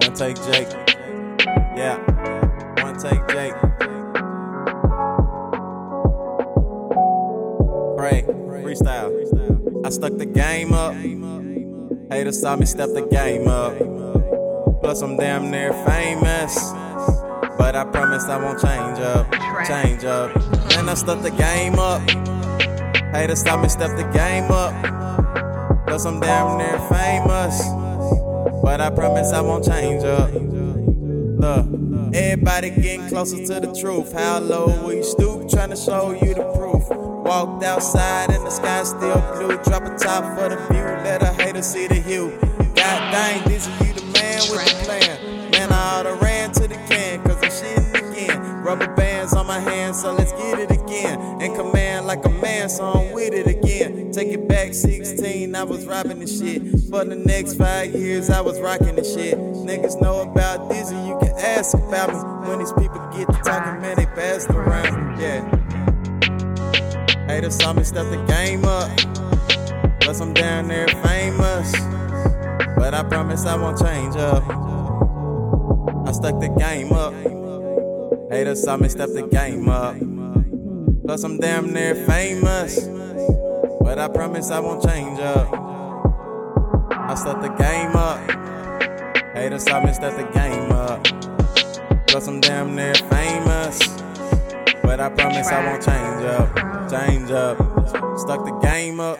One take Jake. Yeah. One take Jake. Craig. Freestyle. I stuck the game up. Haters saw me step the game up. Plus, I'm damn near famous. But I promise I won't change up. Change up. And I stuck the game up. Haters saw me step the game up. Plus, I'm damn near famous. But I promise I won't change up. Look, everybody getting closer to the truth. How low you stoop? Trying to show you the proof. Walked outside and the sky still blue. Drop a top for the view. Let a hater see the hue. God dang, this is you the man with the plan. Man, I oughta ran to the can, cause I'm shitting again. Rubber bands on my hands, so let's get it again. And command like a man, so I'm with it again. Take it back 16, I was robbing the shit. For the next five years, I was rocking the shit. Niggas know about Dizzy, you can ask about me. When these people get to talking, man, they pass around. Yeah. Haters saw me step the game up. Plus, I'm down there famous. But I promise I won't change up. I stuck the game up. Haters saw me step the game up. Plus, I'm damn near famous. But I promise I won't change up. I stuck the game up. Haters saw me step the game up. Plus, I'm damn near famous. But I promise I won't change up. Change up. Stuck the game up.